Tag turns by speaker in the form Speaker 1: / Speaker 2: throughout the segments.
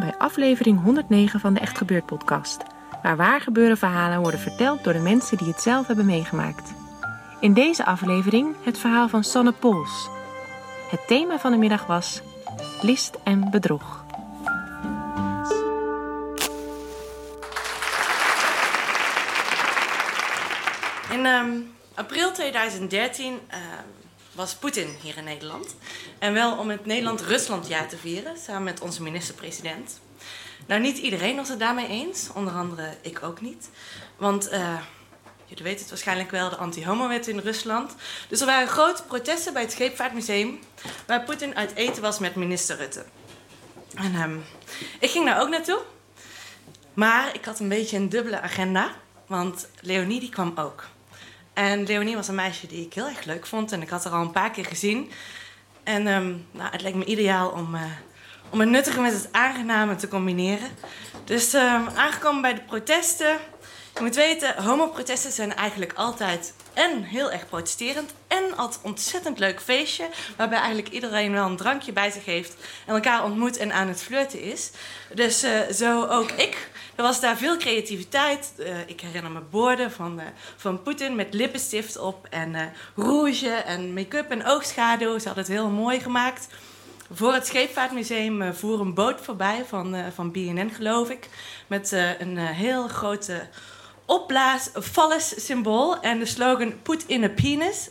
Speaker 1: Bij aflevering 109 van de Echt Gebeurd podcast, waar waar gebeurde verhalen worden verteld door de mensen die het zelf hebben meegemaakt. In deze aflevering het verhaal van Sanne Pols. Het thema van de middag was list en bedrog.
Speaker 2: In ehm, april 2013 ehm, was Poetin hier in Nederland. En wel om het Nederland-Ruslandjaar te vieren, samen met onze minister-president. Nou, niet iedereen was het daarmee eens, onder andere ik ook niet. Want eh, jullie weten het waarschijnlijk wel, de anti-homo-wet in Rusland. Dus er waren grote protesten bij het Scheepvaartmuseum, waar Poetin uit eten was met minister Rutte. En ehm, ik ging daar ook naartoe. Maar ik had een beetje een dubbele agenda, want Leonie die kwam ook. En Leonie was een meisje die ik heel erg leuk vond en ik had haar al een paar keer gezien. En ehm, nou, het leek me ideaal om, eh, om het nuttige met het aangename te combineren. Dus ehm, aangekomen bij de protesten. Je moet weten, homoprotesten zijn eigenlijk altijd en heel erg protesterend en altijd ontzettend leuk feestje. Waarbij eigenlijk iedereen wel een drankje bij zich heeft en elkaar ontmoet en aan het flirten is. Dus eh, zo ook ik. Er was daar veel creativiteit. Eh, ik herinner me borden van, eh, van Poetin met lippenstift op en eh, rouge en make-up en oogschaduw. Ze hadden het heel mooi gemaakt. Voor het Scheepvaartmuseum voer een boot voorbij van, van BNN, geloof ik. Met een heel grote opblaas symbool en de slogan Put in a penis.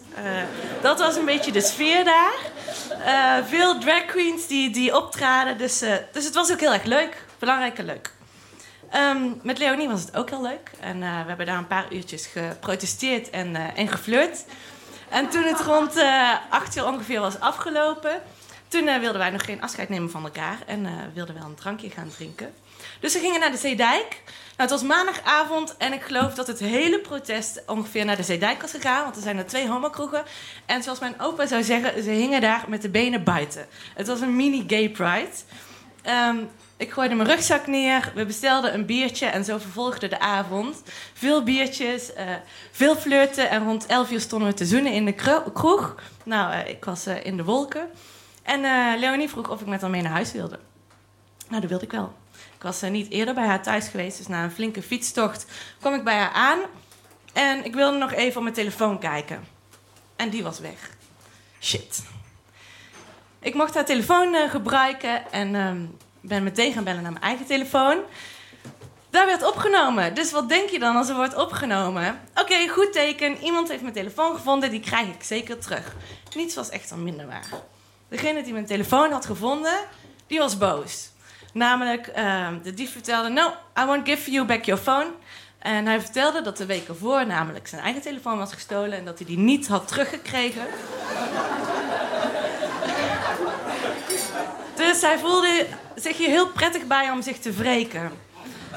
Speaker 2: Dat was een beetje de sfeer daar. Veel drag queens die, die optraden, dus, dus het was ook heel erg leuk. Belangrijk leuk. Ehm, met Leonie was het ook heel leuk. En eh, we hebben daar een paar uurtjes geprotesteerd en, eh, en geflirt. En toen het rond eh acht uur ongeveer was afgelopen... toen eh, wilden wij nog geen afscheid nemen van elkaar... en eh, wilden wel een drankje gaan drinken. Dus we gingen naar de Zeedijk. Nou, het was maandagavond en ik geloof dat het hele protest ongeveer naar de Zeedijk was gegaan. Want er zijn er twee homokroegen. En zoals mijn opa zou zeggen, ze hingen daar met de benen buiten. Het was een mini gay pride. Ehm, ik gooide mijn rugzak neer, we bestelden een biertje en zo vervolgde de avond. Veel biertjes, eh, veel flirten en rond 11 uur stonden we te zoenen in de kro- kroeg. Nou, eh, ik was eh, in de wolken. En Leonie vroeg of ik met haar mee naar huis wilde. Nou, dat wilde ik wel. Ik was niet eerder bij haar thuis geweest, dus na een flinke fietstocht kwam ik bij haar aan. En ik wilde nog even op mijn telefoon kijken. En die was weg. Shit. Ik mocht haar telefoon gebruiken en ehm, ben meteen gaan bellen naar mijn eigen telefoon. Daar werd opgenomen. Dus wat denk je dan als er wordt opgenomen? Oké, goed teken. Iemand heeft mijn telefoon gevonden, die krijg ik zeker terug. Niets was echter minder waar. Degene die mijn telefoon had gevonden, die was boos. Namelijk, ehm, de dief vertelde: No, I won't give you back your phone. En hij vertelde dat de week ervoor namelijk zijn eigen telefoon was gestolen en dat hij die niet had teruggekregen. Dus hij voelde zich hier heel prettig bij om zich te wreken.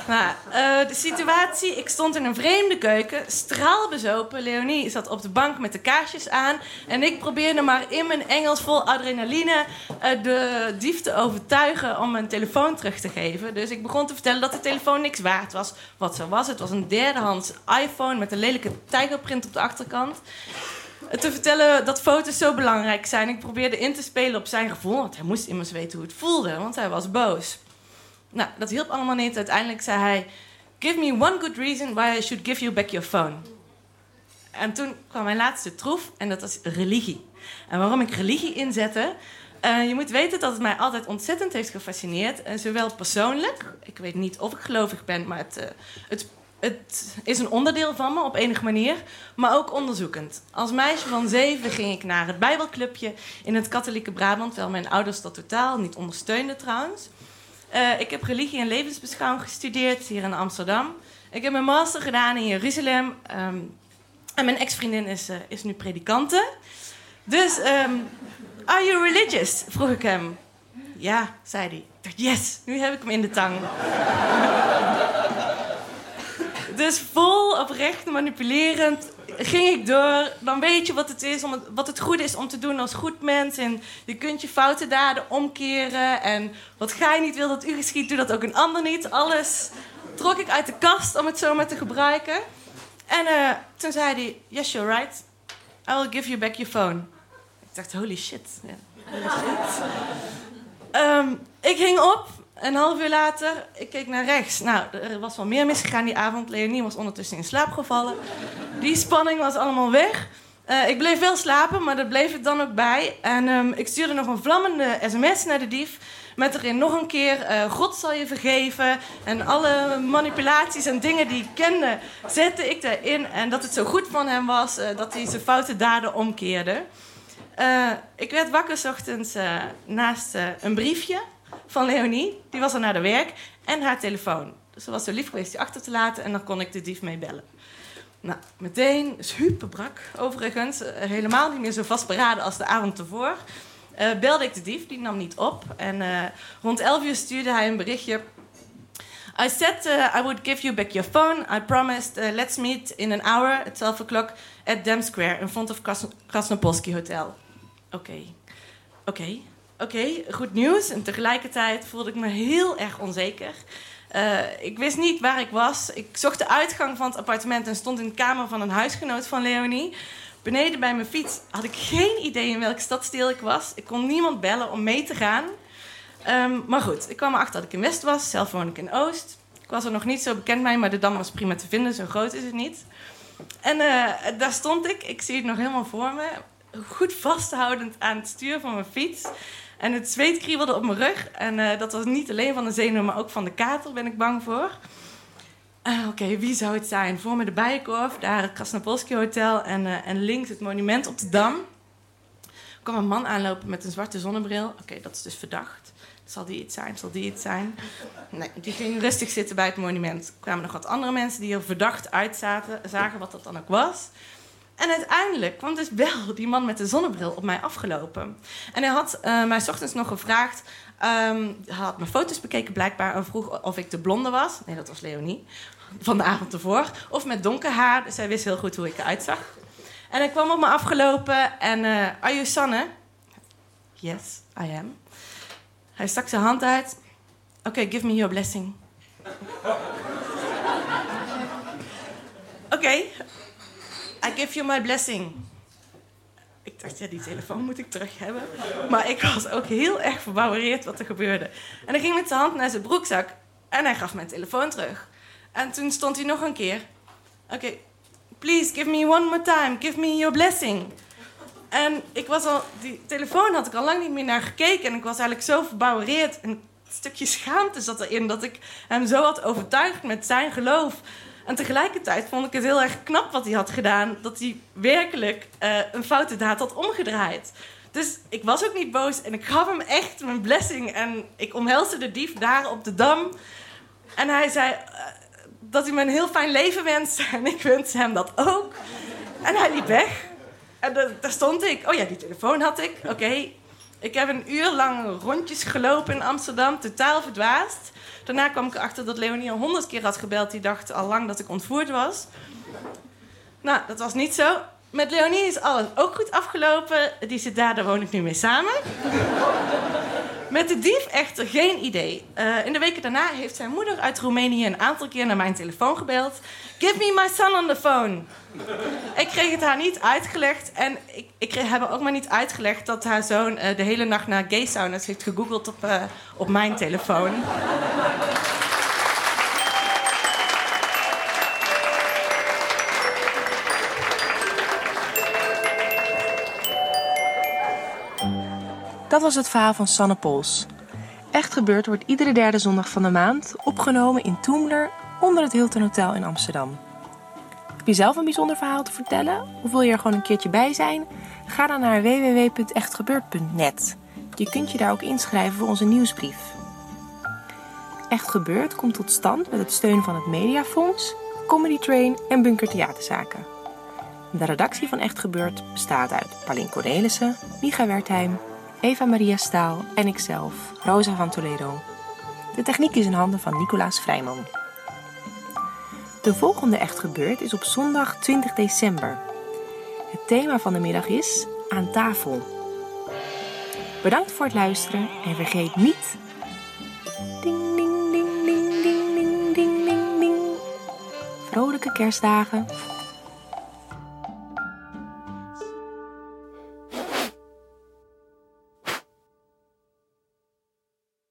Speaker 2: Nou, eh, de situatie, ik stond in een vreemde keuken, straalbezopen. Leonie zat op de bank met de kaarsjes aan. En ik probeerde maar in mijn Engels vol adrenaline eh, de dief te overtuigen om mijn telefoon terug te geven. Dus ik begon te vertellen dat de telefoon niks waard was. Wat zo was, het was een derdehands iPhone met een lelijke tijgerprint op de achterkant te vertellen dat foto's zo belangrijk zijn. Ik probeerde in te spelen op zijn gevoel, want hij moest immers weten hoe het voelde, want hij was boos. Nou, dat hielp allemaal niet. Uiteindelijk zei hij: Give me one good reason why I should give you back your phone. En toen kwam mijn laatste troef en dat was religie. En waarom ik religie inzette. eh, je moet weten dat het mij altijd ontzettend heeft gefascineerd. Zowel persoonlijk, ik weet niet of ik gelovig ben, maar het, eh, het, het is een onderdeel van me op enige manier, maar ook onderzoekend. Als meisje van zeven ging ik naar het Bijbelclubje in het katholieke Brabant, terwijl mijn ouders dat totaal niet ondersteunden trouwens. Uh, ik heb religie en levensbeschouwing gestudeerd hier in Amsterdam. Ik heb mijn master gedaan in Jeruzalem. Um, en mijn ex-vriendin is, uh, is nu predikante. Dus, um, are you religious? vroeg ik hem. Ja, zei hij. Yes, nu heb ik hem in de tang. Dus vol oprecht manipulerend ging ik door. Dan weet je wat het is, om wat het goed is om te doen als goed mens. En je kunt je foute daden omkeren. En wat gij niet wil dat u geschiet, doe dat ook een ander niet. Alles trok ik uit de kast om het zo maar te gebruiken. En uh, toen zei hij, yes, you're right. I will give you back your phone. Ik dacht, holy shit. Ja, holy shit. um, ik ging op een half uur later, ik keek naar rechts. Nou, er was wel meer misgegaan die avond. Leonie was ondertussen in slaap gevallen. Die spanning was allemaal weg. Uh, ik bleef wel slapen, maar dat bleef het dan ook bij. En um, ik stuurde nog een vlammende sms naar de dief. Met erin nog een keer: uh, God zal je vergeven. En alle manipulaties en dingen die ik kende, zette ik daarin. En dat het zo goed van hem was uh, dat hij zijn foute daden omkeerde. ik werd wakker s ochtends naast een briefje van Leonie. Die was al naar de werk. En haar telefoon. Dus ze was zo lief geweest die achter te laten. En dan kon ik de dief mee bellen. Nou, meteen super brak. Overigens, eh, helemaal niet meer zo vastberaden als de avond ervoor. Uh, belde ik de dief, die nam niet op. En uh, rond 11 uur stuurde hij een berichtje. I said I would give you back your phone. I promised let's meet in an hour at 12 o'clock at Dam Square in front of Krasnopolski Hotel. Oké. Oké. Oké, goed nieuws. En tegelijkertijd voelde ik me heel erg onzeker. Uh, ik wist niet waar ik was. Ik zocht de uitgang van het appartement en stond in de kamer van een huisgenoot van Leonie. Beneden bij mijn fiets had ik geen idee in welke stadsdeel ik was. Ik kon niemand bellen om mee te gaan. Um, maar goed, ik kwam erachter dat ik in West was. Zelf woon ik in Oost. Ik was er nog niet zo bekend mee, maar de Dam was prima te vinden. Zo groot is het niet. En uh, daar stond ik. Ik zie het nog helemaal voor me. Goed vasthoudend aan het stuur van mijn fiets. En het zweet kriebelde op mijn rug. En uh, dat was niet alleen van de zenuwen, maar ook van de kater ben ik bang voor. Uh, Oké, wie zou het zijn? Voor me de Bijenkorf, daar het Krasnopolski Hotel en, uh, en links het monument op de Dam. Er kwam een man aanlopen met een zwarte zonnebril. Oké, dat is dus verdacht. Zal die iets zijn? Zal die iets zijn? Nee, die ging rustig zitten bij het monument. Er kwamen nog wat andere mensen die er verdacht uitzaten, zagen wat dat dan ook was. En uiteindelijk kwam dus wel die man met de zonnebril op mij afgelopen. En hij had uh, mij ochtends nog gevraagd. Um, hij had mijn foto's bekeken blijkbaar en vroeg of ik de blonde was. Nee, dat was Leonie. Van de avond ervoor. Of met donker haar. Dus hij wist heel goed hoe ik eruit zag. En hij kwam op me afgelopen en... Uh, are you Sanne? Yes, I am. Hij stak zijn hand uit. Oké, give me your blessing. Oké, I give you my blessing. Ik dacht, ja, die telefoon moet ik terug hebben. Maar ik was ook heel erg verbouwereerd wat er gebeurde. En hij ging met zijn hand naar zijn broekzak en hij gaf mijn telefoon terug. En toen stond hij nog een keer. Oké, please give me one more time. Give me your blessing. En ik was al, die telefoon had ik al lang niet meer naar gekeken. En ik was eigenlijk zo verbouwereerd. En een stukje schaamte zat erin dat ik hem zo had overtuigd met zijn geloof. En tegelijkertijd vond ik het heel erg knap wat hij had gedaan. Dat hij werkelijk uh, een foute daad had omgedraaid. Dus ik was ook niet boos en ik gaf hem echt mijn blessing. En ik omhelsde de dief daar op de dam. En hij zei uh, dat hij me een heel fijn leven wenste. En ik wenste hem dat ook. En hij liep weg. En daar stond ik. Oh ja, die telefoon had ik. Oké. Ik heb een uur lang rondjes gelopen in Amsterdam, totaal verdwaasd. Daarna kwam ik erachter dat Leonie al honderd keer had gebeld. Die dacht al lang dat ik ontvoerd was. Nou, dat was niet zo. Met Leonie is alles ook goed afgelopen. Die zit daar, daar woon ik nu mee samen. Met de dief echter geen idee. Uh, in de weken daarna heeft zijn moeder uit Roemenië een aantal keer naar mijn telefoon gebeld. Give me my son on the phone. ik kreeg het haar niet uitgelegd. En ik, ik kreeg, heb ook maar niet uitgelegd dat haar zoon uh, de hele nacht naar gay saunas heeft gegoogeld op, uh, op mijn telefoon.
Speaker 1: Dat was het verhaal van Sanne Pols. Echt gebeurd wordt iedere derde zondag van de maand, opgenomen in Toemler onder het Hilton Hotel in Amsterdam. Heb je zelf een bijzonder verhaal te vertellen of wil je er gewoon een keertje bij zijn? Ga dan naar www.echtgebeurd.net. Je kunt je daar ook inschrijven voor onze nieuwsbrief. Echt Gebeurd komt tot stand met het steun van het Mediafonds, Comedy Train en Bunker Theaterzaken. De redactie van Echt Gebeurd bestaat uit Paulien Cornelissen, Micha Wertheim, Eva Maria Staal en ikzelf, Rosa van Toledo. De techniek is in handen van Nicolaas Vrijman. De volgende Echt gebeurt is op zondag 20 december. Het thema van de middag is Aan tafel. Bedankt voor het luisteren en vergeet niet vrolijke kerstdagen.